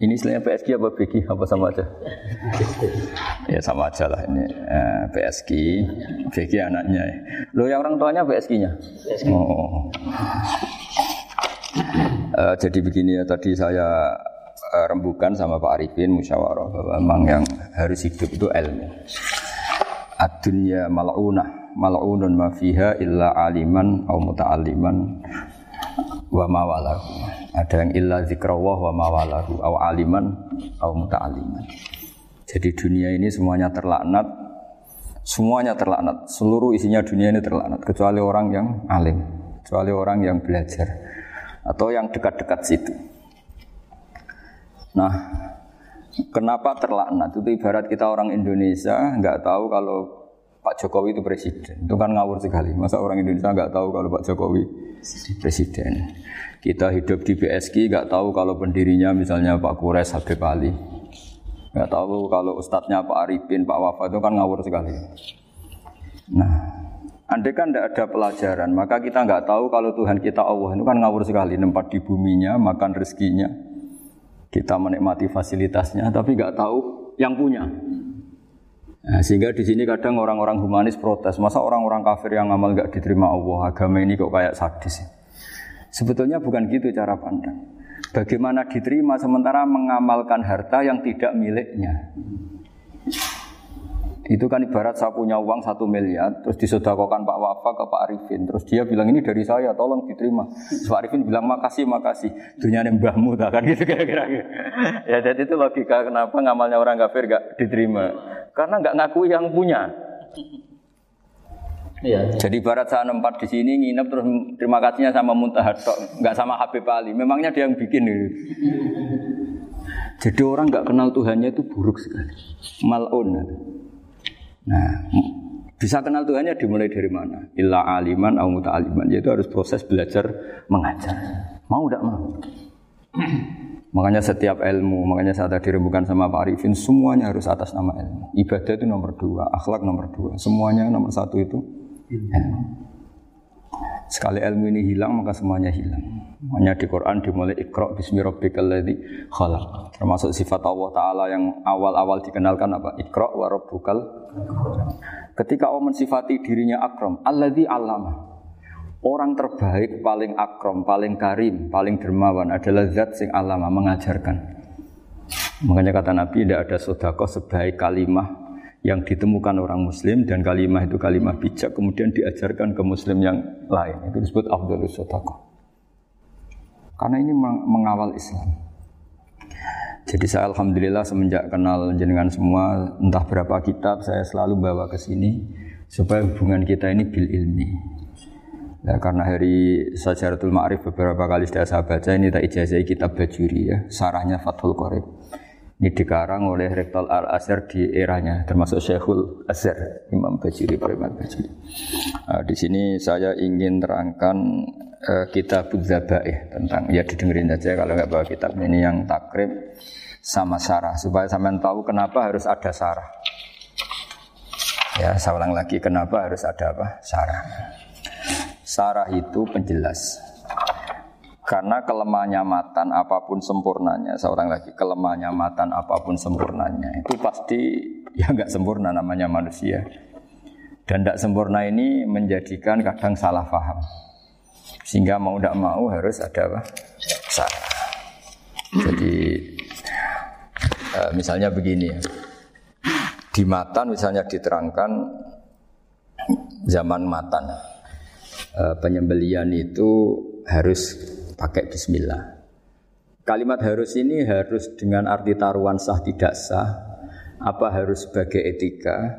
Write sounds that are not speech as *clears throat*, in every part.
ini istilahnya PSG apa BG apa sama aja? ya sama aja lah ini eh, PSG, BG anaknya. Lo yang orang tuanya PSG-nya? Oh. Uh, jadi begini ya tadi saya uh, rembukan sama Pak Arifin musyawarah bahwa memang yang harus hidup itu ilmu. Adunya mal'unah, mal'unun ma fiha illa aliman au muta'alliman wa mawalahu. Ada yang illa zikrawah wa mawalahu aw aliman aw muta'aliman. Jadi dunia ini semuanya terlaknat, semuanya terlaknat. Seluruh isinya dunia ini terlaknat kecuali orang yang alim, kecuali orang yang belajar atau yang dekat-dekat situ. Nah, kenapa terlaknat? Itu ibarat kita orang Indonesia nggak tahu kalau Pak Jokowi itu presiden. Itu kan ngawur sekali. Masa orang Indonesia nggak tahu kalau Pak Jokowi presiden. Kita hidup di BSK nggak tahu kalau pendirinya misalnya Pak Kures Habib Ali. Nggak tahu kalau ustadznya Pak Arifin, Pak Wafa itu kan ngawur sekali. Nah, andai kan tidak ada pelajaran, maka kita nggak tahu kalau Tuhan kita Allah itu kan ngawur sekali. Nempat di buminya, makan rezekinya. Kita menikmati fasilitasnya, tapi nggak tahu yang punya. Nah, sehingga di sini kadang orang-orang humanis protes, masa orang-orang kafir yang amal nggak diterima Allah, agama ini kok kayak sadis. Ya? Sebetulnya bukan gitu cara pandang. Bagaimana diterima sementara mengamalkan harta yang tidak miliknya. Itu kan ibarat saya punya uang satu miliar, terus disodakokan Pak Wafa ke Pak Arifin. Terus dia bilang ini dari saya, tolong diterima. Terus Pak Arifin bilang makasih, makasih. Dunia ini mbahmu, tak kan gitu *laughs* kira-kira. Ya jadi itu logika kenapa ngamalnya orang kafir gak diterima. Karena nggak ngaku yang punya. Iya. Jadi barat saya nempat di sini nginep terus terima kasihnya sama Muntahar nggak sama Habib Ali. Memangnya dia yang bikin itu. Jadi orang nggak kenal Tuhannya itu buruk sekali. Malun. Nah, bisa kenal Tuhannya dimulai dari mana? Illa aliman au aliman. Yaitu harus proses belajar mengajar. Mau tidak mau? *clears throat* Makanya setiap ilmu, makanya saat tadi rembukan sama Pak Arifin, semuanya harus atas nama ilmu. Ibadah itu nomor dua, akhlak nomor dua. Semuanya nomor satu itu ilmu. Sekali ilmu ini hilang maka semuanya hilang. Hanya di Quran dimulai ikra bismi rabbikal ladzi khalaq. Termasuk sifat Allah taala yang awal-awal dikenalkan apa? Ikra wa rabbukal Ketika Allah mensifati dirinya akram, alladzi allama. Orang terbaik, paling akram, paling karim, paling dermawan adalah zat sing alama mengajarkan. Makanya kata Nabi tidak ada sodakoh sebaik kalimah yang ditemukan orang muslim dan kalimah itu kalimah bijak kemudian diajarkan ke muslim yang lain. Itu disebut Abdul Sotako karena ini mengawal Islam. Jadi saya alhamdulillah semenjak kenal jenengan semua entah berapa kitab saya selalu bawa ke sini supaya hubungan kita ini bil ilmi. Ya, karena hari Sajaratul Ma'rif beberapa kali sudah saya baca ini tak ijazah kitab Bajuri ya, sarahnya Fathul Qorib. Ini dikarang oleh Rektor Al-Azhar di eranya, termasuk Syekhul Azhar, Imam Bajiri, Imam Bajiri. Nah, di sini saya ingin terangkan uh, kitab Zabaih tentang, ya didengerin saja kalau nggak bawa kitab ini yang takrib sama sarah, supaya sampean tahu kenapa harus ada sarah. Ya, saya ulang lagi, kenapa harus ada apa? Sarah. Sarah itu penjelas. Karena kelemahannya matan apa pun sempurnanya, seorang lagi kelemahannya matan apa pun sempurnanya itu pasti ya nggak sempurna namanya manusia. Dan tidak sempurna ini menjadikan kadang salah paham. Sehingga mau tidak mau harus ada apa? Salah. Jadi eh, misalnya begini ya. Di matan misalnya diterangkan zaman matan eh, penyembelian itu harus pakai bismillah. Kalimat harus ini harus dengan arti taruhan sah tidak sah, apa harus sebagai etika,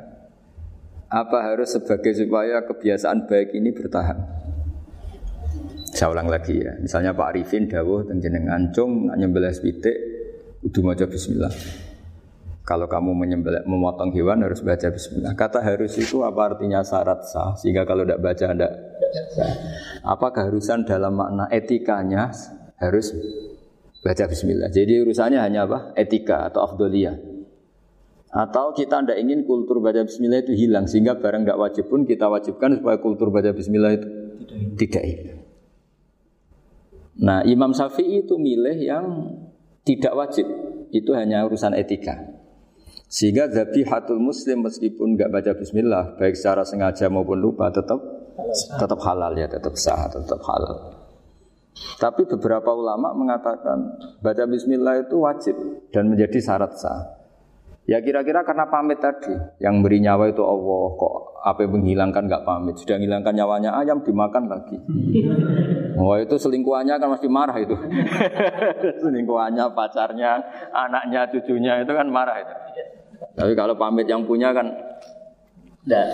apa harus sebagai supaya kebiasaan baik ini bertahan. Saya ulang lagi ya, misalnya Pak Arifin dawuh jenengan cung nyembelih pitik kudu maca bismillah. Kalau kamu menyembelih, memotong hewan harus baca bismillah. Kata harus itu apa artinya syarat sah? Sehingga kalau tidak baca tidak sah. Apa keharusan dalam makna etikanya harus baca bismillah. Jadi urusannya hanya apa? Etika atau afdoliyah. Atau kita tidak ingin kultur baca bismillah itu hilang sehingga barang tidak wajib pun kita wajibkan supaya kultur baca bismillah itu tidak hilang. Nah, Imam Syafi'i itu milih yang tidak wajib. Itu hanya urusan etika. Sehingga zabihatul muslim meskipun nggak baca bismillah, baik secara sengaja maupun lupa tetap tetap halal ya, tetap sah, tetap halal. Tapi beberapa ulama mengatakan baca bismillah itu wajib dan menjadi syarat sah. Ya kira-kira karena pamit tadi, yang beri nyawa itu Allah, kok apa yang menghilangkan nggak pamit, sudah menghilangkan nyawanya ayam dimakan lagi. *laughs* Oh itu selingkuhannya kan mesti marah itu. *laughs* selingkuhannya, pacarnya, anaknya, cucunya itu kan marah itu. Tapi kalau pamit yang punya kan Nah.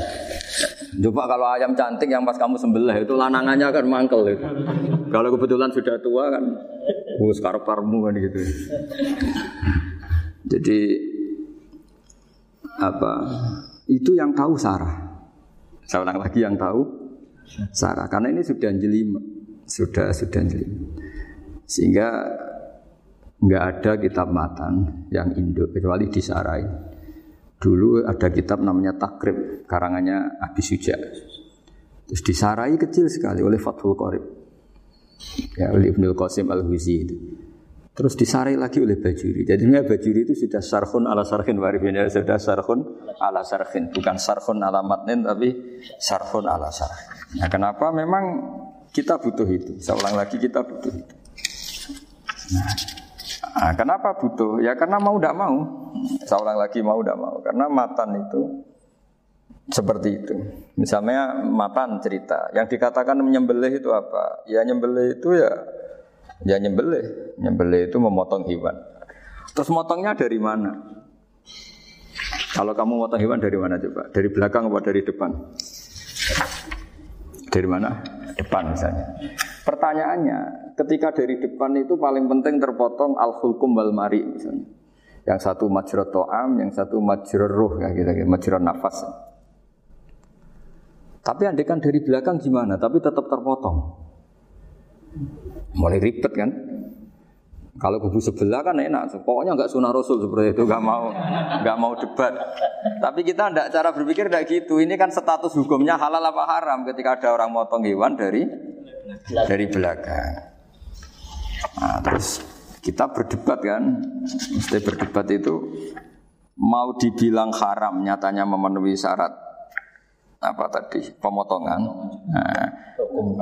Coba kalau ayam cantik yang pas kamu sembelih itu lanangannya kan mangkel itu. Kalau kebetulan sudah tua kan, oh sekarang parmu kan gitu. Jadi apa? Itu yang tahu Sarah. Ulang lagi yang tahu Sarah. Karena ini sudah jeli, sudah sudah jeli. Sehingga nggak ada kitab matan yang Indo kecuali di Sarah ini. Dulu ada kitab namanya Takrib, karangannya Abi Suja. Terus disarai kecil sekali oleh Fathul Qorib. Ya, oleh Ibnul Qasim Al-Huzi itu. Terus disarai lagi oleh Bajuri. Jadinya Bajuri itu sudah sarhun ala sarhin warifin. Ya, sudah sarhun ala sarhin. Bukan sarhun ala matnin, tapi sarhun ala sarhin. Nah, kenapa? Memang kita butuh itu. Saya ulang lagi, kita butuh itu. Nah, Nah, kenapa butuh? Ya karena mau tidak mau. Saya ulang lagi mau tidak mau. Karena matan itu seperti itu. Misalnya matan cerita. Yang dikatakan menyembelih itu apa? Ya nyembelih itu ya ya nyembelih. Nyembelih itu memotong hewan. Terus motongnya dari mana? Kalau kamu motong hewan dari mana coba? Dari belakang atau dari depan? Dari mana? Depan misalnya. Pertanyaannya, ketika dari depan itu paling penting terpotong al-hulkum wal mari misalnya. Yang satu majrot to'am, yang satu majrot ruh, ya gitu, gitu majrot nafas. Tapi kan dari belakang gimana? Tapi tetap terpotong. Mulai ribet kan? Kalau kubu sebelah kan enak, pokoknya nggak sunnah rasul seperti itu, nggak mau, nggak mau debat. Tapi kita tidak cara berpikir tidak gitu. Ini kan status hukumnya halal apa haram ketika ada orang motong hewan dari dari belakang. Nah, terus kita berdebat kan, mesti berdebat itu mau dibilang haram nyatanya memenuhi syarat apa tadi pemotongan nah,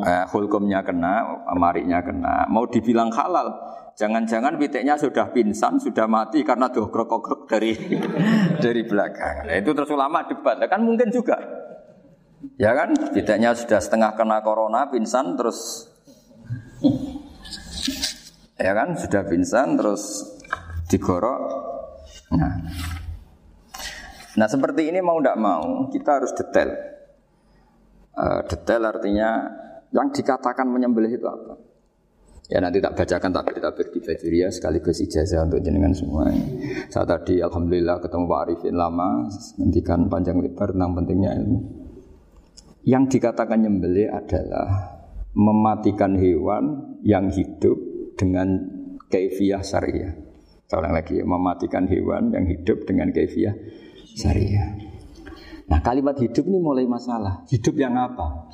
eh, hukumnya kena marinya kena mau dibilang halal jangan-jangan pitiknya sudah pingsan sudah mati karena dogrok dari *laughs* dari belakang nah, itu terus ulama debat kan mungkin juga Ya kan? Bedanya sudah setengah kena corona, pingsan terus Ya kan? Sudah pingsan terus digorok. Nah. Nah, seperti ini mau tidak mau, kita harus detail. Uh, detail artinya yang dikatakan menyembelih itu apa? Ya nanti tak bacakan tak tabir di Bajuria sekaligus ijazah untuk jenengan semua. Saat tadi Alhamdulillah ketemu Pak Arifin lama, ngendikan panjang lebar tentang pentingnya ilmu. Yang dikatakan nyembelih adalah mematikan hewan yang hidup dengan kaifiah syariah. Saya lagi, mematikan hewan yang hidup dengan kaifiah syariah. Nah kalimat hidup ini mulai masalah. Hidup yang apa?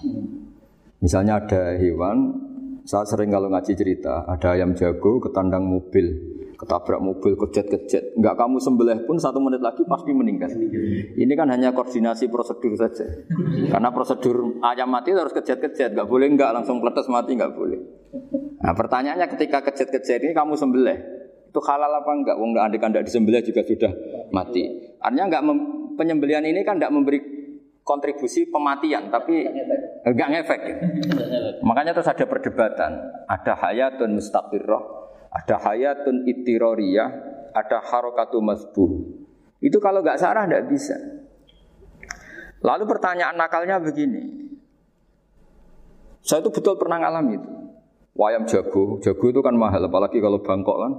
Misalnya ada hewan, saya sering kalau ngaji cerita, ada ayam jago ketandang mobil ketabrak mobil kejet-kejet. Enggak kamu sembelih pun satu menit lagi pasti meninggal. Ini kan hanya koordinasi prosedur saja. Karena prosedur ayam mati harus kejet-kejet. Enggak boleh enggak langsung peletes mati enggak boleh. Nah pertanyaannya ketika kejet-kejet ini kamu sembelih. Itu halal apa enggak? Wong enggak kan enggak disembelih juga sudah mati. Artinya enggak penyembelian ini kan enggak memberi kontribusi pematian tapi enggak ngefek. Ya. Makanya terus ada perdebatan. Ada hayatun mustaqirrah, ada hayatun itiroriyah, ada harokatu masbuh. Itu kalau nggak sarah nggak bisa. Lalu pertanyaan nakalnya begini. Saya itu betul pernah ngalami itu. Wayam jago, jago itu kan mahal, apalagi kalau Bangkok kan.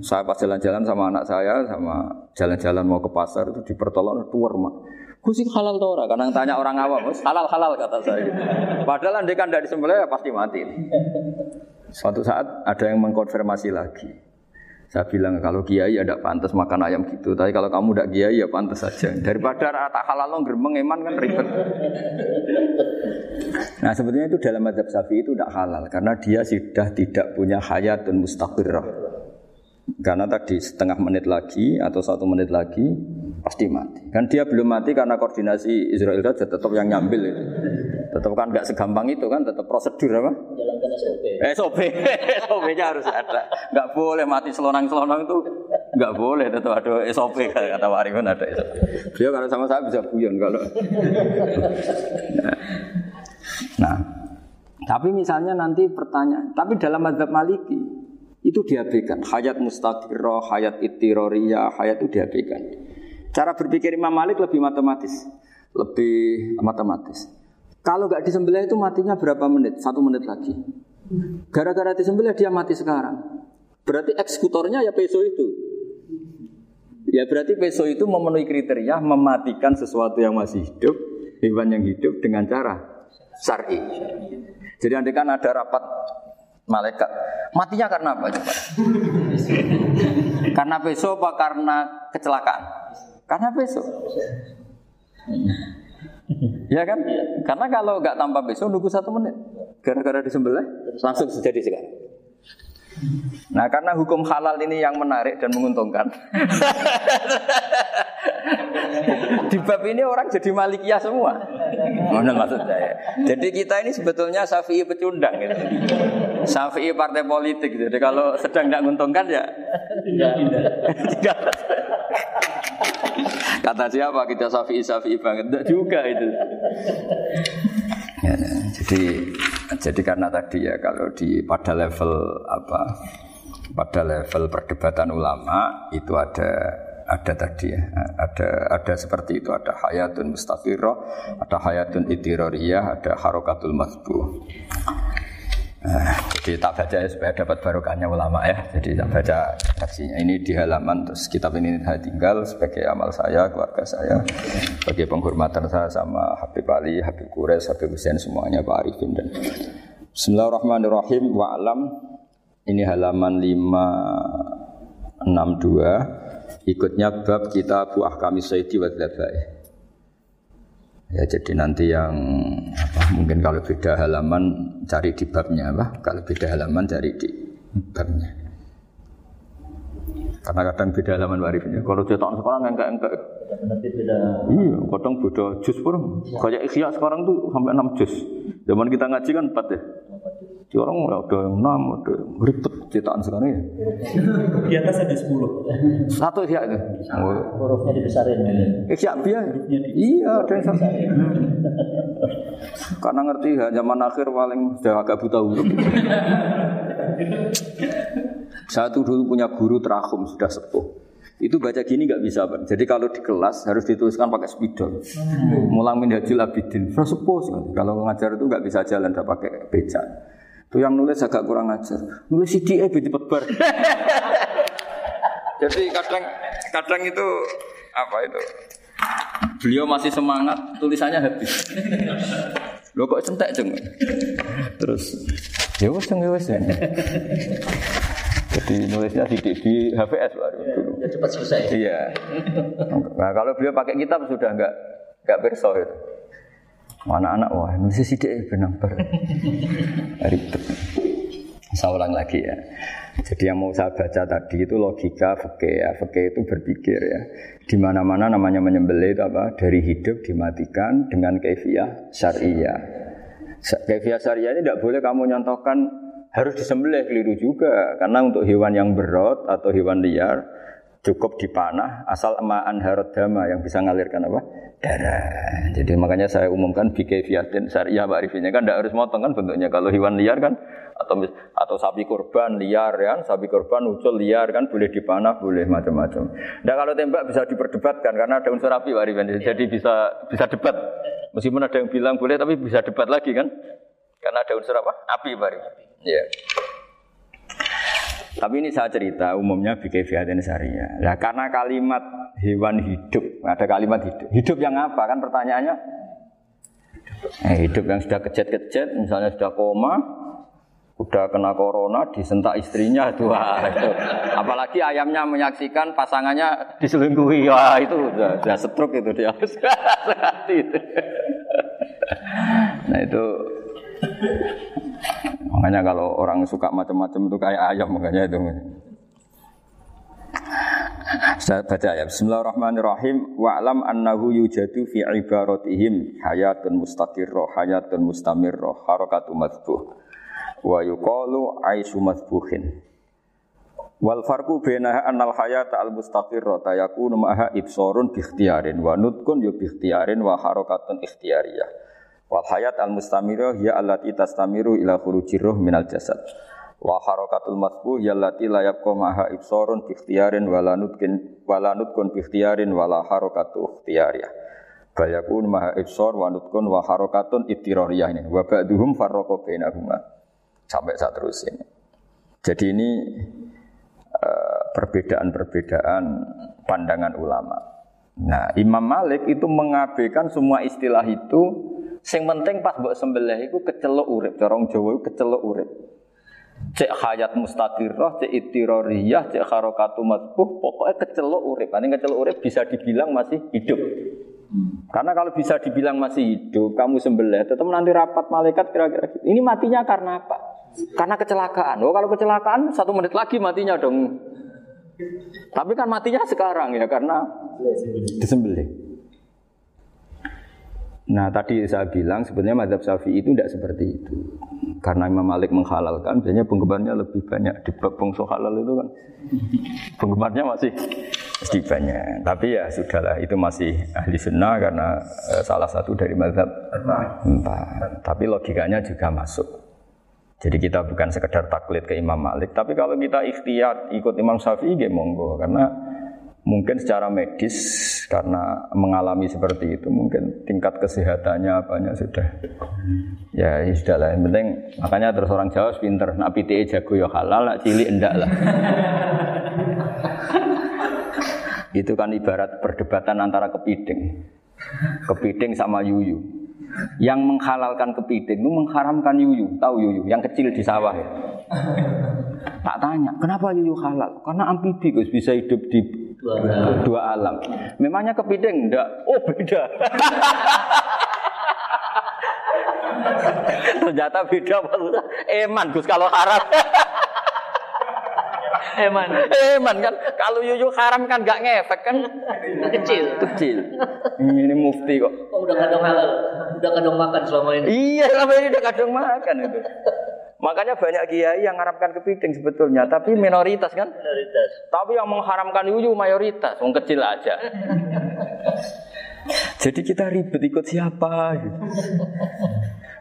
Saya pas jalan-jalan sama anak saya, sama jalan-jalan mau ke pasar itu di pertolongan itu mak. Gue halal tuh orang, kadang tanya orang awam, halal halal kata saya. Padahal anda kan dari sembelih ya pasti mati. Suatu saat ada yang mengkonfirmasi lagi. Saya bilang kalau kiai ya pantas makan ayam gitu, tapi kalau kamu tidak kiai ya pantas saja. Daripada rata halal lo gerbeng eman kan ribet. Nah sebetulnya itu dalam madhab sapi itu tidak halal karena dia sudah tidak punya hayatun mustaqirrah. Karena tadi setengah menit lagi atau satu menit lagi pasti mati. Kan dia belum mati karena koordinasi Israel saja tetap yang nyambil itu. Tetap kan nggak segampang itu kan, tetap prosedur apa? Jalankan SOP. SOP, SOP-nya *laughs* harus ada. Nggak boleh mati selonang-selonang itu nggak boleh, tetap ada SOP kata Warifan ada SOP. Dia kalau sama saya bisa buyon kalau. Nah, tapi misalnya nanti pertanyaan, tapi dalam madhab maliki itu diabaikan. Hayat mustaqirah, hayat itiroriyah, hayat itu diabaikan. Cara berpikir Imam Malik lebih matematis, lebih matematis. Kalau nggak disembelih itu matinya berapa menit? Satu menit lagi. Gara-gara disembelih dia mati sekarang. Berarti eksekutornya ya peso itu. Ya berarti peso itu memenuhi kriteria mematikan sesuatu yang masih hidup, hewan yang hidup dengan cara syar'i. Jadi andai kan ada rapat malaikat, matinya karena apa coba? *laughs* karena peso apa karena kecelakaan? Karena peso. Ya kan? Karena kalau nggak tanpa besok nunggu satu menit. Gara-gara disembelih langsung terjadi sekarang. Nah karena hukum halal ini yang menarik dan menguntungkan *laughs* Di bab ini orang jadi malikiyah semua Mana maksud saya Jadi kita ini sebetulnya syafi'i pecundang gitu. Syafi'i partai politik Jadi kalau sedang tidak menguntungkan ya. Tidak Kata siapa? Kita safi safi banget? Tidak juga itu. Ya, jadi jadi karena tadi ya kalau di pada level apa pada level perdebatan ulama itu ada ada tadi ya ada ada seperti itu. Ada hayatun mustafirah ada hayatun itiroriyah ada harokatul masbuh Jadi tak baca ya supaya dapat barokahnya ulama ya. Jadi tak baca saksinya. Ini di halaman terus kitab ini saya tinggal sebagai amal saya, keluarga saya, sebagai penghormatan saya sama Habib Ali, Habib Kures, Habib Hussein semuanya Pak Arifin dan Bismillahirrahmanirrahim wa alam ini halaman 562 ikutnya bab kita buah kami Sayyidi wa Ya jadi nanti yang apa, mungkin kalau beda halaman cari di babnya apa? Kalau beda halaman cari di babnya. Karena kadang beda halaman warifnya. Kalau cetak sekarang enggak enggak. beda. Iya, kadang beda jus pun. Kayak ikhya sekarang tuh sampai 6 jus. Zaman kita ngaji kan 4 ya. Di orang ada yang enam, ada yang ribet cetakan sekarang ya. Di atas ada sepuluh. Satu ya itu. Hurufnya dibesarin. Eh siap dia. Iya, ada yang sama. Karena ngerti ya, zaman akhir paling sudah agak buta huruf. Satu dulu punya guru terakhum sudah sepuh itu baca gini nggak bisa Pak. Jadi kalau di kelas harus dituliskan pakai spidol. Hmm. Mulang min hajil abidin. Sepuh Kalau ngajar itu nggak bisa jalan, tidak pakai beca. Itu yang nulis agak kurang ajar. Nulis CD eh cepet bar. *laughs* Jadi kadang kadang itu apa itu? Beliau masih semangat, tulisannya habis. *laughs* Lo kok centek jeng? Terus ya wes jeng ya wes Jadi nulisnya di, di HVS baru dulu. Ya, cepat selesai. Iya. Nah kalau beliau pakai kitab sudah enggak enggak berso itu. Anak-anak wah nulis sidik benang ber. *laughs* Ribet. Saya ulang lagi ya. Jadi yang mau saya baca tadi itu logika fakih ya. Fakih itu berpikir ya. Di mana-mana namanya menyembelih itu apa? Dari hidup dimatikan dengan kefiah syariah. Kefiah syariah ini tidak boleh kamu nyontohkan harus disembelih keliru juga karena untuk hewan yang berat atau hewan liar cukup dipanah asal ma'an harod dama yang bisa ngalirkan apa darah. Jadi makanya saya umumkan BK fiatin syariah Pak Arifinnya kan tidak harus motong kan bentuknya. Kalau hewan liar kan atau atau sapi korban liar kan, sapi korban ucul liar kan boleh dipanah, boleh macam-macam. Nah kalau tembak bisa diperdebatkan karena ada unsur api Pak Arifin. Jadi bisa bisa debat. Meskipun ada yang bilang boleh tapi bisa debat lagi kan? Karena ada unsur apa? Api Pak Arifin. Iya. Tapi ini saya cerita umumnya bikin fiatin syariah. Ya karena kalimat hewan hidup, ada kalimat hidup. Hidup yang apa kan pertanyaannya? Eh, hidup yang sudah kejet-kejet, misalnya sudah koma, udah kena corona, disentak istrinya, *laughs* dua. Apalagi ayamnya menyaksikan pasangannya diselingkuhi, wah itu sudah, sudah stroke itu dia. *laughs* Nah itu Makanya kalau orang suka macam-macam itu kayak ayam makanya itu. Saya baca ya. Bismillahirrahmanirrahim. Wa'lam annahu yujadu fi ibaratihim hayatun mustaqirrah, hayatun mustamirrah, harakatu madbuh. Wa yuqalu aisu madbuhin. Wal farqu bainaha annal hayata al mustaqirrah tayakunu ma'aha ibsarun bi ikhtiyarin wa nutqun yu ikhtiyarin wa harakatun ikhtiyariyah. Wal hayat al ya allati tastamiru ila khurujir ruh minal jasad. Wa harakatul masbuh ya allati la yabqa maha ibsarun bi ikhtiyarin wa la nutqin wa la nutqun bi ikhtiyarin wa la harakatu ikhtiyariyah. Bal yakun maha ibsar wa nutqun wa harakatun ibtirariyah ini. Wa ba'duhum farraqa bainahuma. Sampai saat terus ini. Jadi ini eh, perbedaan-perbedaan pandangan ulama. Nah, Imam Malik itu mengabaikan semua istilah itu Sing penting pas mbok sembelih iku kecelok urip, cara wong Jawa iku kecelok urip. Cek hayat mustaqirrah, cek ittirariyah, cek harakatu madbuh, pokoknya kecelok urip. Ini kecelok urip bisa dibilang masih hidup. Karena kalau bisa dibilang masih hidup, kamu sembelih, tetap nanti rapat malaikat kira-kira gitu. Ini matinya karena apa? Karena kecelakaan. Oh kalau kecelakaan satu menit lagi matinya dong. Tapi kan matinya sekarang ya karena disembelih. Nah tadi saya bilang sebenarnya madhab syafi'i itu tidak seperti itu. Karena Imam Malik menghalalkan, biasanya penggemarnya lebih banyak. Di bongso halal itu kan penggemarnya masih masih banyak. Tapi ya sudahlah, itu masih ahli sunnah karena eh, salah satu dari madhab empat. Tapi logikanya juga masuk. Jadi kita bukan sekedar taklid ke Imam Malik, tapi kalau kita ikhtiar ikut Imam Syafi'i, ya monggo. Karena mungkin secara medis karena mengalami seperti itu mungkin tingkat kesehatannya apanya sudah. Ya ya sudah lah. Yang penting makanya terus orang Jawa pinter. Nak PTE jago ya halal nak cilik enggak lah. *laughs* Itu kan ibarat perdebatan antara kepiting. Kepiting sama yuyu. Yang menghalalkan kepiting itu mengharamkan yuyu. Tahu yuyu? Yang kecil di sawah. Ya tak tanya kenapa yuyu halal? Karena amfibi Gus bisa hidup di dua alam. Memangnya kepiting enggak? Oh beda. *laughs* Ternyata beda maksudnya. Eman Gus kalau haram. Eman. Eman kan kalau yuyu haram kan enggak ngefek kan Kecil. kecil. Ini mufti kok. Oh, udah kadang halal. Udah kadang makan selama ini. Iya, selama ini udah kadang makan itu. Makanya banyak kiai yang mengharamkan kepiting sebetulnya, tapi minoritas kan. Minoritas. Tapi yang mengharamkan yuyu mayoritas, wong kecil aja. Jadi kita ribet ikut siapa? gitu.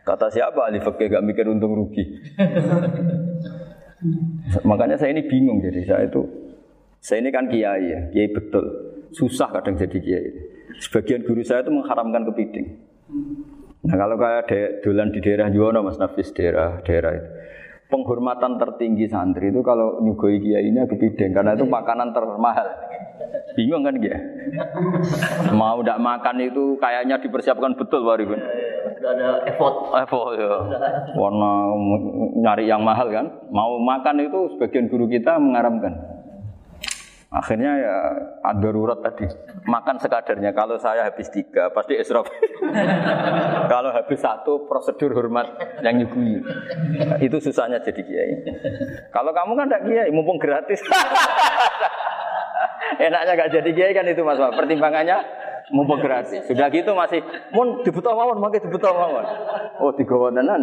Kata siapa ahli fikih gak mikir untung rugi. Makanya saya ini bingung jadi saya itu saya ini kan kiai ya, kiai betul. Susah kadang jadi kiai. Sebagian guru saya itu mengharamkan kepiting. Nah kalau kayak de, dolan di daerah Juwono Mas Nafis daerah daerah itu. Penghormatan tertinggi santri itu kalau nyugoi kiainya kepiting karena itu makanan termahal. Bingung kan dia? Mau tidak makan itu kayaknya dipersiapkan betul Pak Ribun. Ada effort. Evo ya. Warna nyari yang mahal kan. Mau makan itu sebagian guru kita mengaramkan. Akhirnya ya ada darurat tadi. Makan sekadarnya. Kalau saya habis tiga, pasti israf. *laughs* Kalau habis satu, prosedur hormat yang nyugui. Itu susahnya jadi kiai. Kalau kamu kan tidak kiai, mumpung gratis. *laughs* Enaknya gak jadi kiai kan itu mas. Pertimbangannya mumpung gratis. Sudah gitu masih, mun dibutuh mawon, makai dibutuh mawon. Oh tiga tenan.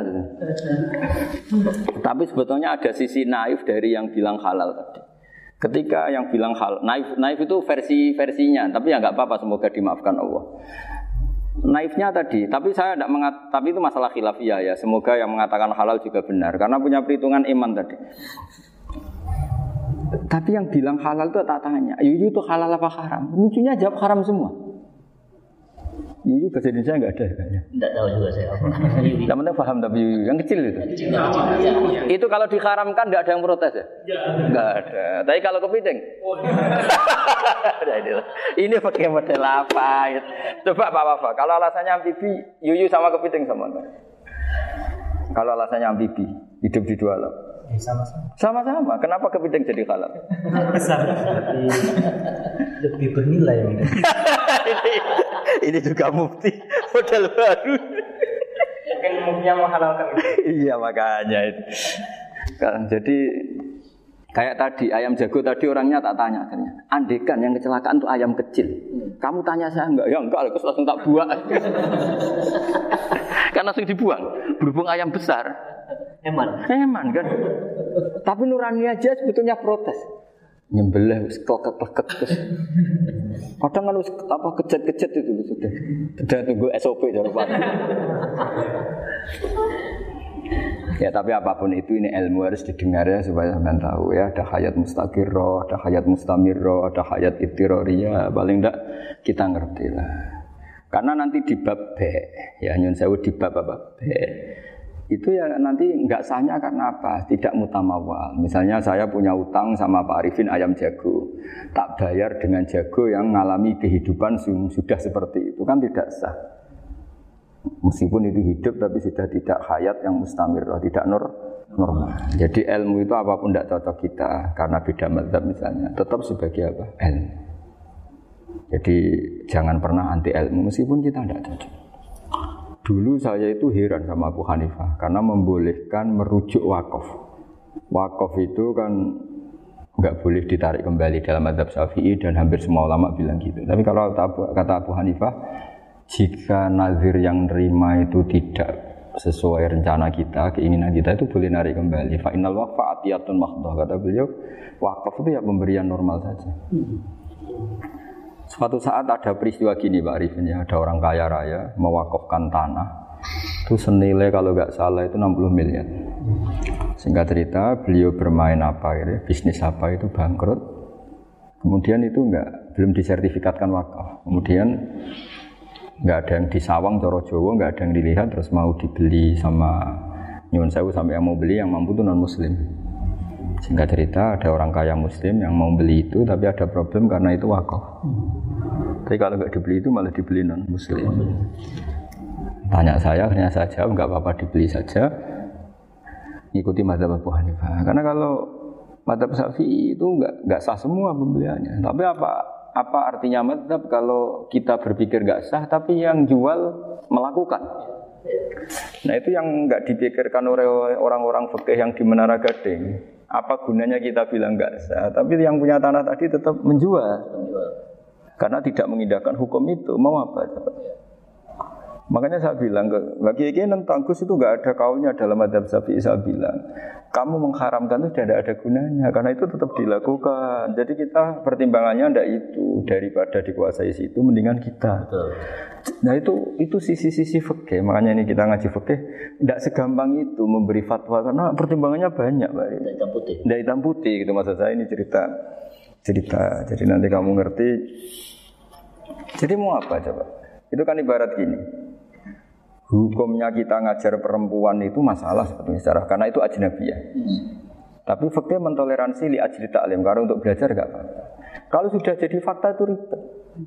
Tapi sebetulnya ada sisi naif dari yang bilang halal tadi. Ketika yang bilang hal naif, naif itu versi versinya, tapi ya nggak apa-apa, semoga dimaafkan Allah. Naifnya tadi, tapi saya tidak mengat, tapi itu masalah khilafiyah ya. Semoga yang mengatakan halal juga benar, karena punya perhitungan iman tadi. Tapi yang bilang halal itu tak tanya, Yuyu itu halal apa haram? Lucunya jawab haram semua. Yuyu bahasa Indonesia nggak ada kayaknya. Tidak tahu juga saya apa. *laughs* Yang penting paham tapi Yuyu, yang kecil itu. Itu kalau diharamkan nggak ada yang protes ya? Nggak ada. Tapi kalau kepiting? *laughs* Inilah. ini pakai model apa? Coba Pak Wafa, kalau alasannya amfibi, Yuyu sama kepiting sama enggak? Kalau alasannya amfibi, hidup di dua alam. sama-sama Sama-sama. Kenapa kepiting jadi halal? besar lebih lebih bernilai. *laughs* *laughs* ini, juga mufti *laughs* model baru. mungkin mungkin menghalalkan *laughs* iya makanya itu. Kan, jadi kayak tadi ayam jago tadi orangnya tak tanya akhirnya. Andekan yang kecelakaan tuh ayam kecil. Kamu tanya saya enggak? Ya enggak, terus langsung tak buang. kan langsung dibuang. Berhubung ayam besar, Eman. eman kan. Tapi Nurani aja sebetulnya protes. Nyembelih wis kleket-kleket terus. Kadang kan apa kejet-kejet itu sudah. Sudah tunggu SOP cara Pak. Ya tapi apa pun itu ini ilmu harus didengar ya supaya sampean tahu ya ada hayat mustaqirroh, ada hayat mustamirroh, ada hayat ibtiroriyah paling enggak kita ngerti lah. Karena nanti di bab B ya nyun sewu di bab apa itu ya nanti nggak sahnya karena apa? Tidak mutamawal. Misalnya saya punya utang sama Pak Arifin ayam jago, tak bayar dengan jago yang mengalami kehidupan sudah seperti itu kan tidak sah. Meskipun itu hidup tapi sudah tidak hayat yang mustamir, tidak nur normal. Jadi ilmu itu apa pun tidak cocok kita karena beda mazhab misalnya, tetap sebagai apa? Ilmu. Jadi jangan pernah anti ilmu meskipun kita tidak cocok. Dulu saya itu heran sama Abu Hanifah karena membolehkan merujuk wakaf. Wakaf itu kan nggak boleh ditarik kembali dalam adab Syafi'i dan hampir semua ulama bilang gitu. Tapi kalau kata Abu, Hanifah, jika nazir yang nerima itu tidak sesuai rencana kita, keinginan kita itu boleh narik kembali. Fa innal waqfa atiyatun makhdah kata beliau, wakaf itu ya pemberian normal saja. Suatu saat ada peristiwa gini Pak Arifin ya, ada orang kaya raya mewakafkan tanah. Itu senilai kalau nggak salah itu 60 miliar. Singkat cerita, beliau bermain apa gitu, bisnis apa itu bangkrut. Kemudian itu nggak belum disertifikatkan wakaf. Kemudian nggak ada yang disawang Coro Jowo, nggak ada yang dilihat terus mau dibeli sama nyuwun sewu sampai yang mau beli yang mampu itu non muslim. Singkat cerita ada orang kaya muslim yang mau beli itu tapi ada problem karena itu wakaf. Tapi kalau nggak dibeli itu malah dibeli non muslim. Tanya saya, saya jawab nggak apa-apa dibeli saja. Ikuti mazhab Abu Hanifah. Karena kalau mazhab Syafi'i itu nggak nggak sah semua pembeliannya. Tapi apa apa artinya mazhab kalau kita berpikir nggak sah tapi yang jual melakukan? Nah itu yang nggak dipikirkan oleh orang-orang fikih yang di Menara Gading. Apa gunanya kita bilang nggak sah? Tapi yang punya tanah tadi tetap menjual. Karena tidak mengindahkan hukum itu. Mau apa? Makanya saya bilang, bagi ini tentang Gus itu nggak ada kaulnya dalam adab Syafi'i saya bilang, kamu mengharamkan itu tidak ada gunanya, karena itu tetap dilakukan. Jadi kita pertimbangannya ndak itu daripada dikuasai situ, mendingan kita. Nah itu itu sisi-sisi fikih, makanya ini kita ngaji fikih, tidak segampang itu memberi fatwa karena pertimbangannya banyak, Pak. Dari hitam putih. Tidak hitam putih gitu maksud saya ini cerita cerita. Jadi nanti kamu ngerti. Jadi mau apa coba? Itu kan ibarat gini. Hukumnya kita ngajar perempuan itu masalah sebetulnya secara karena itu ajnabiyah. Tapi fakta mentoleransi li ajli taklim karena untuk belajar gak apa-apa. Kalau sudah jadi fakta itu ribet.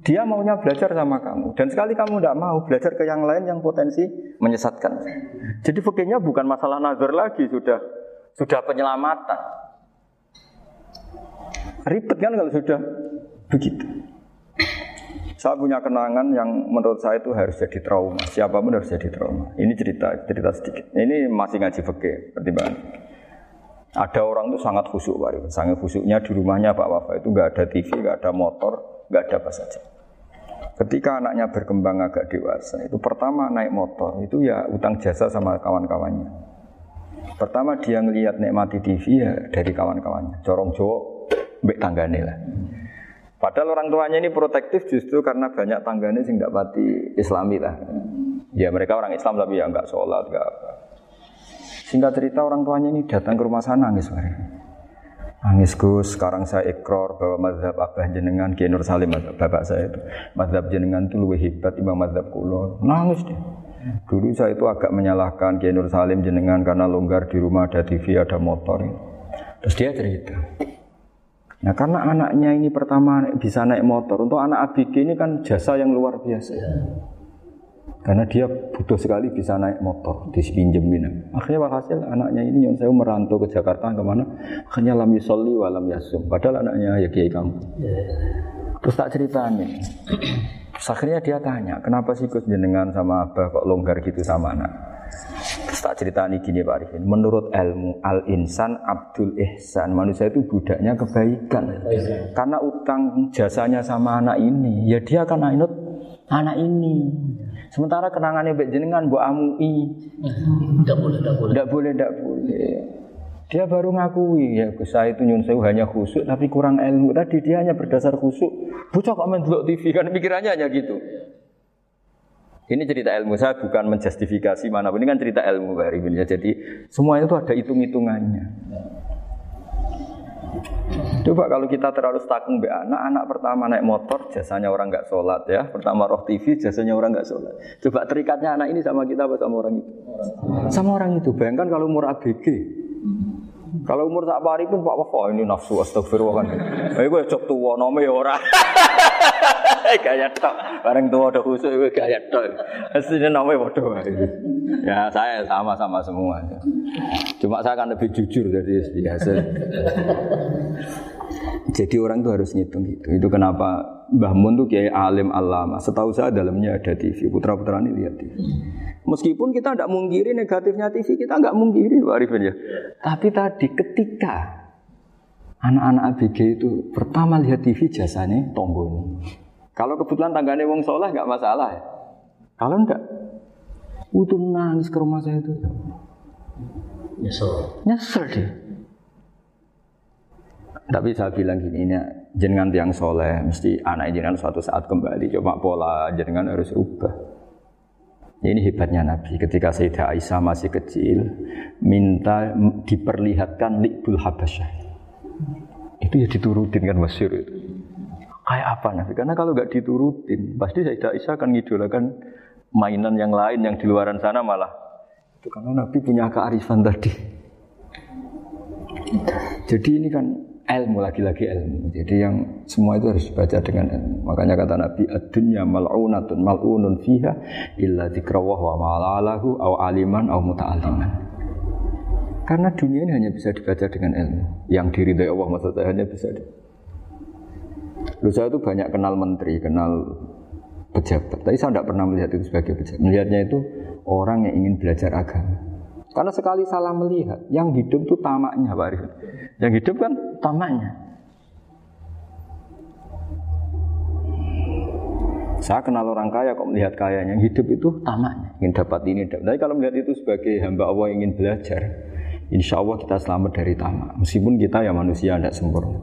Dia maunya belajar sama kamu dan sekali kamu tidak mau belajar ke yang lain yang potensi menyesatkan. Jadi fakirnya bukan masalah nazar lagi sudah sudah penyelamatan. Ribet kan kalau sudah begitu. Saya punya kenangan yang menurut saya itu harus jadi trauma. Siapa pun harus jadi trauma. Ini cerita, cerita sedikit. Ini masih ngaji fikih pertimbangan. Ada orang itu sangat khusyuk, Pak. Sangat khusyuknya di rumahnya Pak Wafa itu nggak ada TV, nggak ada motor, nggak ada apa saja. Ketika anaknya berkembang agak dewasa, itu pertama naik motor, itu ya utang jasa sama kawan-kawannya. Pertama dia ngelihat nikmati TV ya dari kawan-kawannya. Corong Jawa mbek tanggane lah. Padahal orang tuanya ini protektif justru karena banyak tanggane sing tidak pati islami lah. Ya mereka orang Islam tapi ya nggak sholat, nggak apa. Singkat cerita orang tuanya ini datang ke rumah sana nangis bareng. Nangis Gus, sekarang saya ikrar bahwa mazhab Abah jenengan Kiai Nur Salim mazhab bapak saya itu mazhab jenengan itu lebih hebat imam mazhab kulo. Nangis deh. Dulu saya itu agak menyalahkan Kiai Nur Salim jenengan karena longgar di rumah ada TV, ada motor. Terus dia cerita. Nah karena anaknya ini pertama bisa naik motor, untuk anak ABG ini kan jasa yang luar biasa. Karena dia butuh sekali bisa naik motor, dipinjemin. Akhirnya walhasil anaknya ini yang saya merantau ke Jakarta ke mana? Akhirnya lam yusolli wa lam yasum. Padahal anaknya ya kiai kamu. Terus tak ceritanya. Terus akhirnya dia tanya, kenapa sih Gus jenengan sama abah kok longgar gitu sama anak? Terus tak ceritani gini Pak Arifin. Menurut ilmu al-insan abdul ihsan. Manusia itu budaknya kebaikan. Karena utang jasanya sama anak ini. Ya dia akan inut anak ini. Sementara kenangannya Mbak jenengan Bu amui. Tidak boleh, tidak boleh. Tidak boleh, tidak boleh. Dia baru ngakui ya saya itu nyun sewu hanya khusuk tapi kurang ilmu tadi dia hanya berdasar khusuk. Bocah kok main TV kan pikirannya hanya gitu. Ini cerita ilmu saya bukan menjustifikasi mana pun ini kan cerita ilmu Arifin ya. Jadi semuanya itu ada hitung-hitungannya. Coba kalau kita terlalu stakung be anak, anak pertama naik motor, jasanya orang nggak sholat ya. Pertama roh TV, jasanya orang nggak sholat. Coba terikatnya anak ini sama kita apa sama orang itu? Sama orang itu. Bayangkan kalau umur ABG. Kalau umur tak pari pun Pak Wafa ini nafsu astagfirullah kan. *laughs* Eh gue cok tua nome ya ora. *laughs* gaya tok. Bareng tua udah khusus gue gaya tok. Aslinya nome bodoh. Ya saya sama-sama semua. Cuma saya akan lebih jujur dari biasa. Jadi orang itu harus ngitung gitu. Itu kenapa Mbah Mun tuh kiai alim alama. Setahu saya dalamnya ada TV. Putra putra ini lihat TV. Meskipun kita tidak mungkiri negatifnya TV, kita nggak mungkiri Pak Arifin ya. Tapi tadi ketika anak-anak ABG itu pertama lihat TV jasanya tombol Kalau kebetulan tangganya wong soleh nggak masalah ya. Kalau enggak, itu nangis ke rumah saya itu. Nyesel. Nyesel deh. Tapi saya bilang gini, ini jenengan tiang soleh, mesti anak jenengan suatu saat kembali. Coba pola jenengan harus ubah. Ini hebatnya Nabi. Ketika Sayyidah Aisyah masih kecil, minta diperlihatkan likbul habasyah. Itu ya diturutin kan masyur itu. Kayak apa Nabi? Karena kalau nggak diturutin, pasti Sayyidah Aisyah akan ngidolakan mainan yang lain yang di luaran sana malah. Itu karena Nabi punya kearifan tadi. Jadi ini kan ilmu lagi-lagi ilmu. Jadi yang semua itu harus dibaca dengan ilmu. Makanya kata Nabi, "Ad-dunya mal'unatun mal'unun fiha illa dzikrawah wa ma'alahu au aliman au muta'alliman." Karena dunia ini hanya bisa dibaca dengan ilmu. Yang diridhai Allah maksud saya hanya bisa di... Lu saya itu banyak kenal menteri, kenal pejabat. Tapi saya tidak pernah melihat itu sebagai pejabat. Melihatnya itu orang yang ingin belajar agama. Karena sekali salah melihat, yang hidup itu tamaknya Pak. Yang hidup kan tamaknya. Saya kenal orang kaya kok melihat kaya yang hidup itu tamaknya, ingin dapat ini. Dapat. Tapi kalau melihat itu sebagai hamba Allah ingin belajar, insya Allah kita selamat dari tamak. Meskipun kita ya manusia tidak sempurna.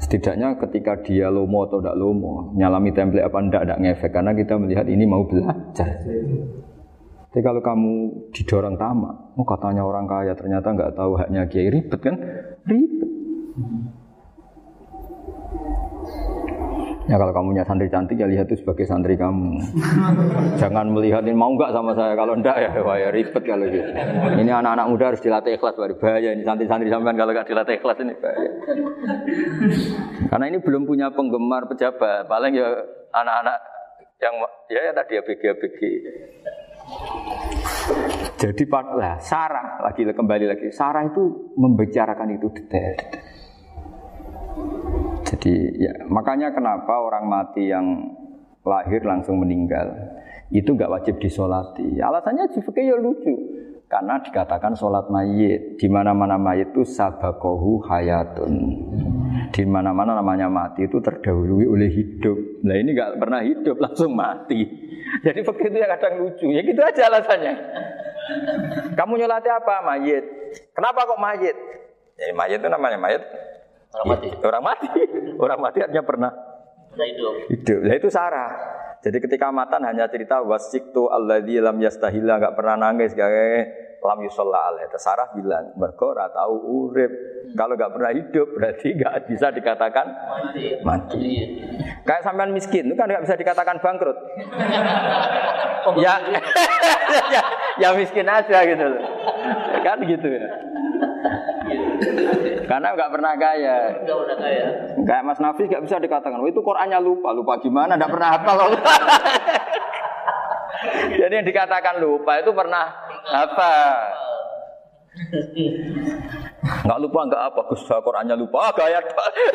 Setidaknya ketika dia lomo atau tidak lomo, nyalami template apa tidak, tidak ngefek. Karena kita melihat ini mau belajar. Tapi kalau kamu didorong tamak, oh katanya orang kaya ternyata nggak tahu haknya kiai ribet kan? Ribet. Ya kalau kamu punya santri cantik ya lihat itu sebagai santri kamu. *laughs* Jangan melihat ini mau nggak sama saya kalau ndak ya wah ya ribet kalau gitu. Ini anak-anak muda harus dilatih ikhlas baru bahaya ini santri-santri sampean kalau nggak dilatih ikhlas ini bahaya. Karena ini belum punya penggemar pejabat, paling ya anak-anak yang ya, ya tadi ABG-ABG. Jadi lah Sarah lagi kembali lagi Sarah itu membicarakan itu detail. Jadi ya makanya kenapa orang mati yang lahir langsung meninggal itu nggak wajib disolati. Alasannya juga ya lucu karena dikatakan sholat mayit di mana mana mayit itu sabakohu hayatun di mana mana namanya mati itu terdahului oleh hidup. Nah ini nggak pernah hidup *laughs* langsung mati. Jadi begitu ya kadang lucu. Ya gitu aja alasannya. Kamu nyolati apa? Mayit. Kenapa kok mayit? Ya mayit itu namanya mayit Orang mati. Orang mati. Orang mati artinya pernah Nah hidup. hidup. Nah itu Sarah. Jadi ketika matan hanya cerita wasiktu alladzi lam yastahila nggak pernah nangis kayak lam yusalla alaih. Sarah bilang, mergo ora tahu urip. Kalau nggak pernah hidup berarti nggak bisa dikatakan Mati. mati. Iya. Kayak sampean miskin itu kan nggak bisa dikatakan bangkrut. ya, *laughs* ya, ya miskin aja gitu loh. Kan gitu ya. Karena nggak pernah kaya. Enggak udah kaya. Kayak Mas Nafis nggak bisa dikatakan, oh, itu Qurannya lupa, lupa gimana? Nggak pernah hafal. *laughs* Jadi yang dikatakan lupa itu pernah apa? Nggak lupa nggak apa? Gus Qurannya lupa, ah, gaya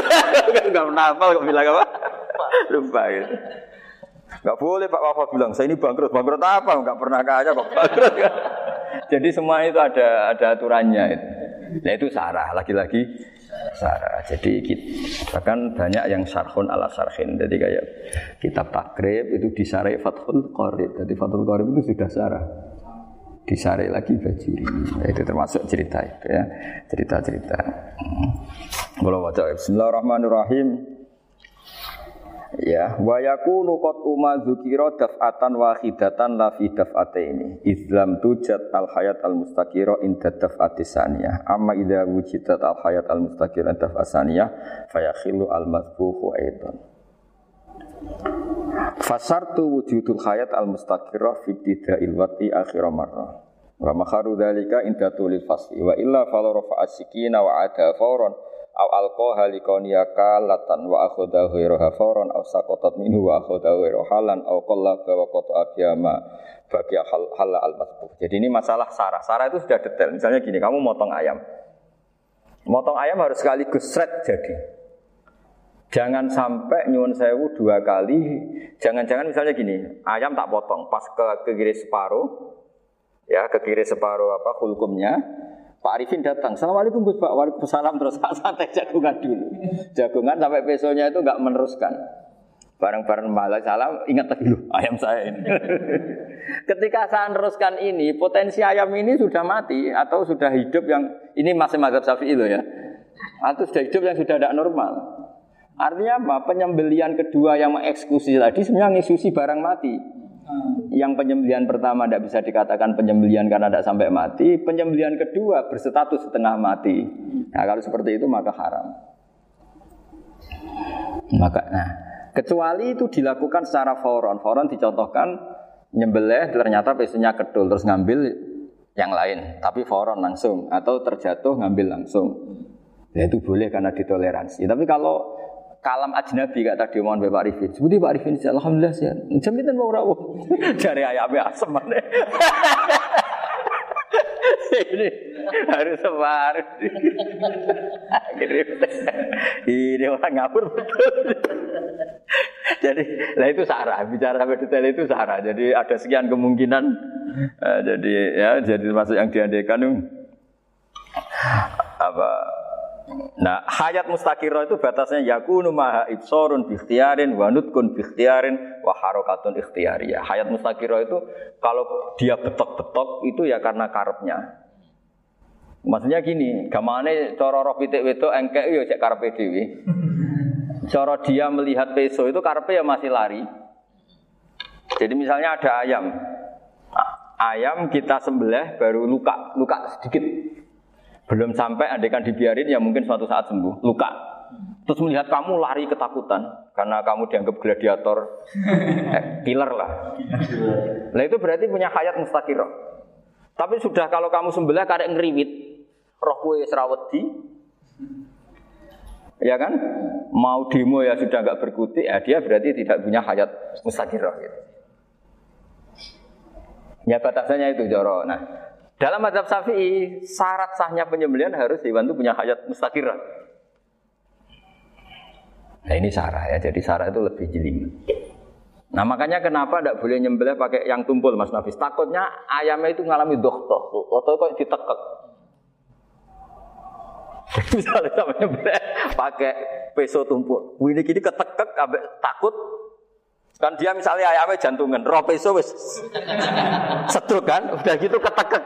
*laughs* nggak pernah hafal kok bilang apa? lupa gitu. Nggak boleh Pak Wafa bilang, saya ini bangkrut. Bangkrut apa? Nggak pernah kaya kok bangkrut. *laughs* Jadi semua itu ada ada aturannya itu. Nah itu sarah, lagi-lagi sarah. Jadi kita, bahkan banyak yang sarhun ala sarhin. Jadi kayak kitab takrib itu disarai Fathul Qorib. Jadi Fathul Qorib itu sudah sarah. Disarai lagi bajuri. Nah, itu termasuk cerita itu ya. Cerita-cerita. Hmm. Kalau baca Bismillahirrahmanirrahim. Ya, wa yakunu qad umma dzukira daf'atan wahidatan la fi daf'ataini. Islam tujat al hayat al mustaqira inda daf'ati saniyah. Amma idza wujidat al hayat al mustaqira inda daf'at saniyah fayakhilu al madbuhu aidan. Fasartu wujudul hayat al mustaqira fi ibtida'il wati akhir marrah. Wa makharu dzalika inda tulil fasli wa illa fala rafa'a sikina wa ada fawran aw alqaha liqaniyaka latan wa akhadha ghairaha fawran aw saqatat minhu wa akhadha ghairu halan aw qallaba wa qata abiyama bagi hal hal al masbuh. Jadi ini masalah sarah. Sarah itu sudah detail. Misalnya gini, kamu motong ayam. Motong ayam harus sekaligus shred jadi. Jangan sampai nyuwun sewu dua kali. Jangan-jangan misalnya gini, ayam tak potong, pas ke, ke kiri separuh, ya ke kiri separuh apa hulkumnya, Pak Arifin datang, Assalamualaikum Gus Pak, Waalaikumsalam terus santai jagungan dulu. Jagungan sampai besoknya itu nggak meneruskan. Bareng-bareng malah salam, ingat tadi lu ayam saya ini. *laughs* Ketika saya meneruskan ini, potensi ayam ini sudah mati atau sudah hidup yang ini masih mazhab Syafi'i loh ya. Atau sudah hidup yang sudah tidak normal. Artinya apa? Penyembelian kedua yang mengeksekusi tadi sebenarnya ngisusi barang mati. Yang penyembelian pertama tidak bisa dikatakan penyembelian karena tidak sampai mati. Penyembelian kedua berstatus setengah mati. Nah kalau seperti itu maka haram. Maka, nah, kecuali itu dilakukan secara foron. Foron dicontohkan nyembelih ternyata pesunya kedul terus ngambil yang lain. Tapi foron langsung atau terjatuh ngambil langsung. Ya itu boleh karena ditoleransi. Tapi kalau kalam ajnabi kata tadi mohon Pak Arifin. Seperti Pak Arifin, alhamdulillah sih. Jaminan mau rawuh. *laughs* Dari ayamnya asem mana? *laughs* Ini harus sebar. *laughs* Ini orang ngapur betul. Jadi, lah itu sarah. Bicara sampai detail itu sarah. Jadi ada sekian kemungkinan. Eh, jadi ya, jadi masuk yang diandekan apa Nah, hayat mustaqirah itu batasnya yakunu maha ibsorun bikhtiarin wa nutkun bikhtiarin wa harokatun ikhtiariyah. Hayat mustaqirah itu kalau dia betok-betok itu ya karena karepnya. Maksudnya gini, gamane cara roh pitik wedok engkek ya cek karepe dhewe. Cara dia melihat peso itu karepe ya masih lari. Jadi misalnya ada ayam. Ayam kita sembelih baru luka, luka sedikit belum sampai adekan dibiarin ya mungkin suatu saat sembuh, luka. Terus melihat kamu lari ketakutan karena kamu dianggap gladiator, eh, killer lah. Nah itu berarti punya hayat mustaqirah. Tapi sudah kalau kamu sembelih karek ngeriwit, roh kue serawedi, ya kan? Mau demo ya sudah nggak berkutik, ya dia berarti tidak punya hayat mustaqirah. Gitu. Ya batasannya itu joro. Nah, dalam mazhab Syafi'i, syarat sahnya penyembelihan harus hewan itu punya hayat mustaqirah. Nah ini sarah ya, jadi sarah itu lebih jeli. Nah makanya kenapa tidak boleh nyembelih pakai yang tumpul Mas Nafis? Takutnya ayamnya itu ngalami dokter, atau kok ditekek. *laughs* Misalnya sama nyembelih pakai peso tumpul, ini kini ketekek, takut Kan dia misalnya ayamnya jantungan, roh peso wis setruk kan, udah gitu ketekek.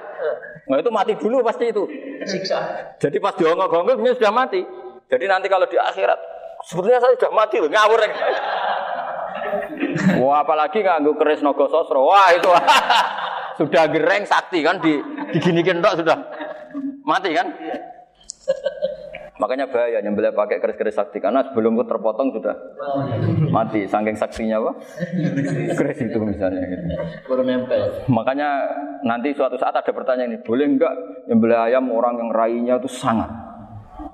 Nah itu mati dulu pasti itu. Siksa. Jadi pas diongok-ongok ini sudah mati. Jadi nanti kalau di akhirat, sebetulnya saya sudah mati loh, ngawur. *laughs* Wah, apalagi nganggo keris nogo sosro. Wah, itu *laughs* sudah gereng sakti kan di diginikin tok sudah mati kan? Makanya bahaya nyembelih pakai keris-keris sakti karena sebelum terpotong sudah mati. Saking saksinya apa? Keris itu misalnya gitu. Makanya nanti suatu saat ada pertanyaan ini, boleh enggak nyembelih ayam orang yang rainya itu sangat?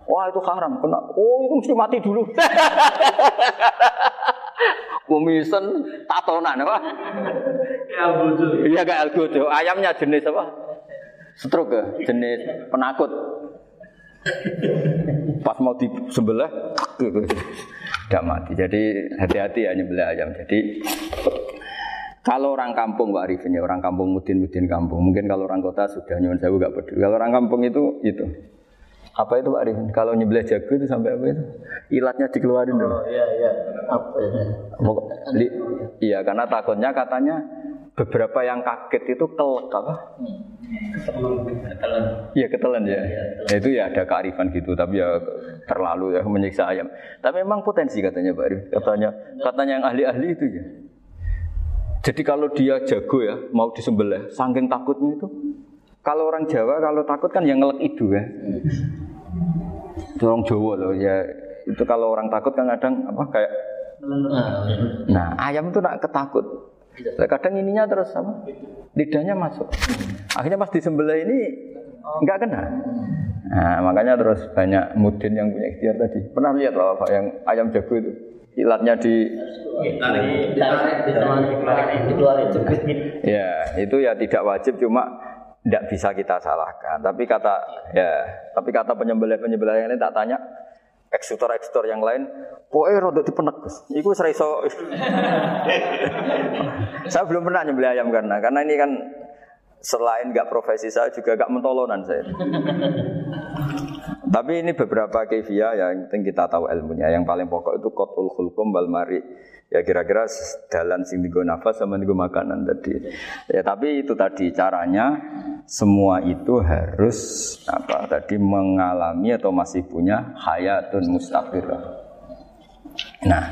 Wah itu haram, kena. Oh itu mesti mati dulu. *laughs* Kumisen tatonan apa? Iya kayak algojo. Ayamnya jenis apa? Stroke ya? jenis penakut. Pas mau disembelih, tidak mati. Jadi hati-hati ya nyembelih ayam. Jadi kalau orang kampung Pak Arifin ya, orang kampung mudin-mudin kampung. Mungkin kalau orang kota sudah nyuwun sewu gak peduli. Kalau orang kampung itu itu apa itu Pak Arifin? Kalau nyembelih jago itu sampai apa itu? Ilatnya dikeluarin dulu. Oh iya iya. Apa ya? Li- Iya, karena takutnya katanya beberapa yang kaget itu kelek apa? Ketelan. Iya ketelan ya. Ya, itu ya ada kearifan gitu, tapi ya terlalu ya menyiksa ayam. Tapi memang potensi katanya Pak Arif. Katanya katanya yang ahli-ahli itu ya. Jadi kalau dia jago ya mau disembelih, saking takutnya itu. Kalau orang Jawa kalau takut kan yang ngelek itu ya. Itu orang Jawa loh ya. Itu kalau orang takut kan kadang apa kayak Nah, iya. Nah, ayam itu nak ketakut. Kadang ininya terus apa? Lidahnya masuk. Akhirnya pas disembelih ini nggak kena. Nah, makanya terus banyak mudin yang punya ikhtiar tadi. Pernah lihat Pak Bapak yang ayam jago itu? Ilatnya di ya itu ya tidak wajib cuma tidak bisa kita salahkan. Tapi kata ya, tapi kata penyembelih penyembelih yang lain tak tanya eksekutor eksekutor yang lain, pokoknya rodok dipenek. Iku wis iso. *laughs* saya belum pernah nyembelih ayam karena karena ini kan selain nggak profesi saya juga nggak mentolonan saya. *laughs* Tapi ini beberapa kefiah ya, yang penting kita tahu ilmunya. Yang paling pokok itu kotul hulkum wal mari. Ya kira-kira dalan sing digo nafas sama digo makanan tadi. Ya tapi itu tadi caranya semua itu harus apa tadi mengalami atau masih punya hayatun mustaqirah. Nah,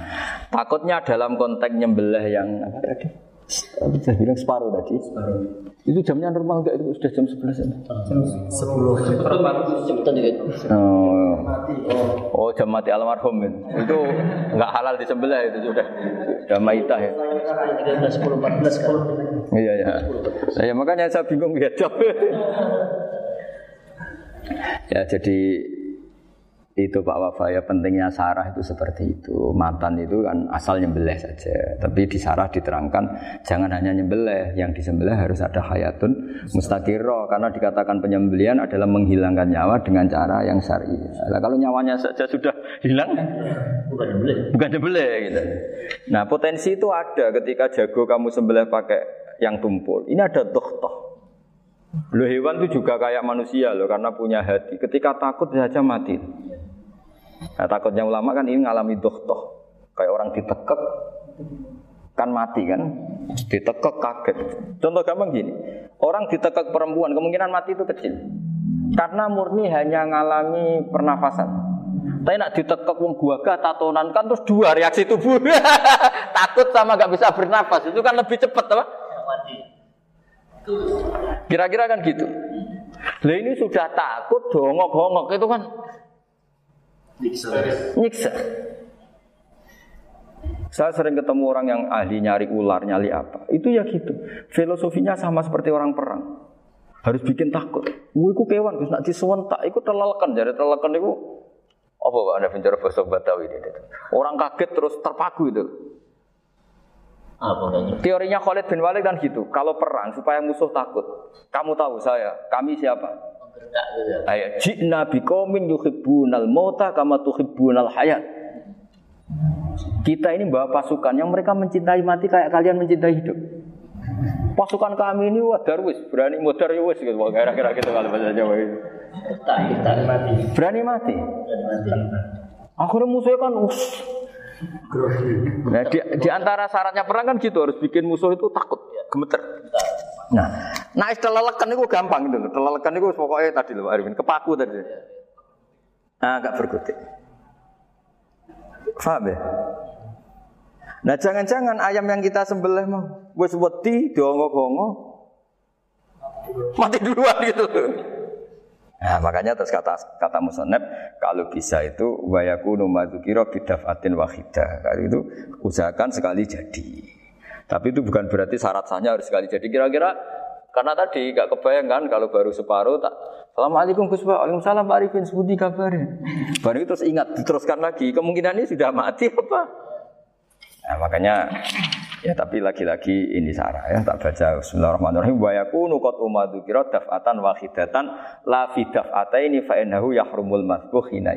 takutnya dalam konteks nyembelih yang apa tadi? Apa saya bilang separuh tadi. Itu jamnya normal enggak itu sudah jam 11 ya? Cepetan dikit. Oh, oh jam mati almarhum itu. Itu nggak halal disembelih itu sudah sudah maitah ya. 13, 10, 14 kan. Iya ya. Saya makanya saya bingung ya jawab. *laughs* ya jadi itu Pak Wafa ya pentingnya sarah itu seperti itu. Matan itu kan asal nyembelih saja. Tapi di sarah diterangkan jangan hanya nyembelih, yang disembelih harus ada hayatun mustaqirro karena dikatakan penyembelihan adalah menghilangkan nyawa dengan cara yang syar'i. Nah, kalau nyawanya saja sudah hilang Bukan boleh. bukan nyembelih gitu. Nah, potensi itu ada ketika jago kamu sembelih pakai yang tumpul. Ini ada dohtoh. Loh hewan itu juga kayak manusia loh karena punya hati. Ketika takut saja mati. Nah, takutnya ulama kan ini ngalami dohtoh. Kayak orang ditekek kan mati kan. Ditekek kaget. Contoh gampang gini. Orang ditekek perempuan kemungkinan mati itu kecil. Karena murni hanya ngalami pernafasan. Tapi nak ditekek wong gua tatonan kan terus dua reaksi tubuh. *laughs* Takut sama gak bisa bernafas. Itu kan lebih cepat apa? Kira-kira kan gitu. Lah ini sudah takut dongok-dongok itu kan nyiksa. Saya sering ketemu orang yang ahli nyari ular, nyari apa. Itu ya gitu. Filosofinya sama seperti orang perang. Harus bikin takut. Wah, iku kewan, Gus, nak disuwentak, iku telelekan. Jadi telelekan itu apa Pak Anda bicara bahasa Batawi ini? Orang kaget terus terpaku itu. Apa? Teorinya Khalid bin Walid kan gitu. Kalau perang supaya musuh takut. Kamu tahu saya, kami siapa? Gitu ya. Ayat jina biqaumin yuhibbunal mauta kama tuhibbunal hayat. Kita ini bawa pasukan yang mereka mencintai mati kayak kalian mencintai hidup. Pasukan kami ini wah darwis, berani modar ya wis gitu. Kira-kira gitu kalau bahasa Jawa itu. Tak, tak mati. Berani mati. Berani mati. Akhirnya musuhnya kan us. Nah, di, di antara syaratnya perang kan gitu harus bikin musuh itu takut, gemeter. Nah, nah telelekan itu gampang loh. Telelekan itu pokoknya tadi loh Arifin, kepaku tadi. Nah, agak berkutik. Paham ya? Nah jangan-jangan ayam yang kita sembelih mau wis wedi diongo-ongo mati duluan gitu. Nah, makanya terus kata kata musonep kalau bisa itu wayakunu madzukira bidafatin wahidah. Kalau itu usahakan sekali jadi. Tapi itu bukan berarti syarat sahnya harus sekali jadi. Kira-kira karena tadi gak kebayang kan kalau baru separuh tak Assalamualaikum Gus Pak, Waalaikumsalam Pak Arifin, sebuti kabarnya. Baru itu terus ingat, diteruskan lagi. Kemungkinan ini sudah mati apa? Nah, makanya ya tapi lagi-lagi ini sarah ya tak baca Bismillahirrahmanirrahim wa yakunu qad umadukira daf'atan wahidatan la fi daf'ataini fa innahu yahrumul masbuh hina.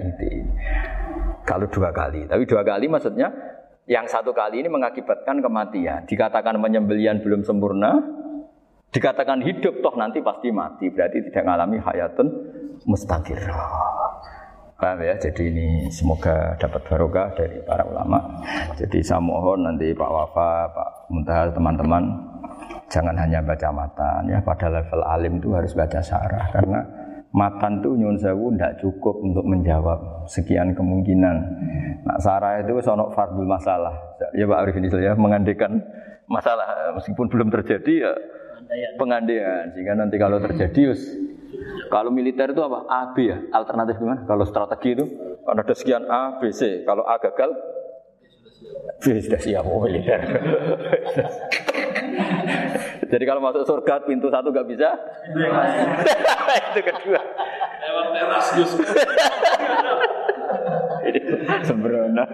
Kalau dua kali, tapi dua kali maksudnya yang satu kali ini mengakibatkan kematian. Dikatakan penyembelian belum sempurna, dikatakan hidup toh nanti pasti mati, berarti tidak mengalami hayatun mustaqirrah. Paham ya? Jadi ini semoga dapat barokah dari para ulama. Jadi saya mohon nanti Pak Wafa, Pak Muntaha, teman-teman jangan hanya baca matan ya. Pada level alim itu harus baca syarah karena matan itu nyun sewu tidak cukup untuk menjawab sekian kemungkinan. Nah, sarah itu sono fardul masalah. Ya Pak Arif ini ya mengandekan masalah meskipun belum terjadi ya pengandaian sehingga nanti kalau terjadi us kalau militer itu apa? A, B ya? Alternatif gimana? Kalau strategi itu kan ada sekian A, B, C. Kalau A gagal, B sudah siap oh, militer. *laughs* Jadi kalau masuk surga pintu satu gak bisa, *laughs* itu kedua. Lewat teras *laughs* sembrono.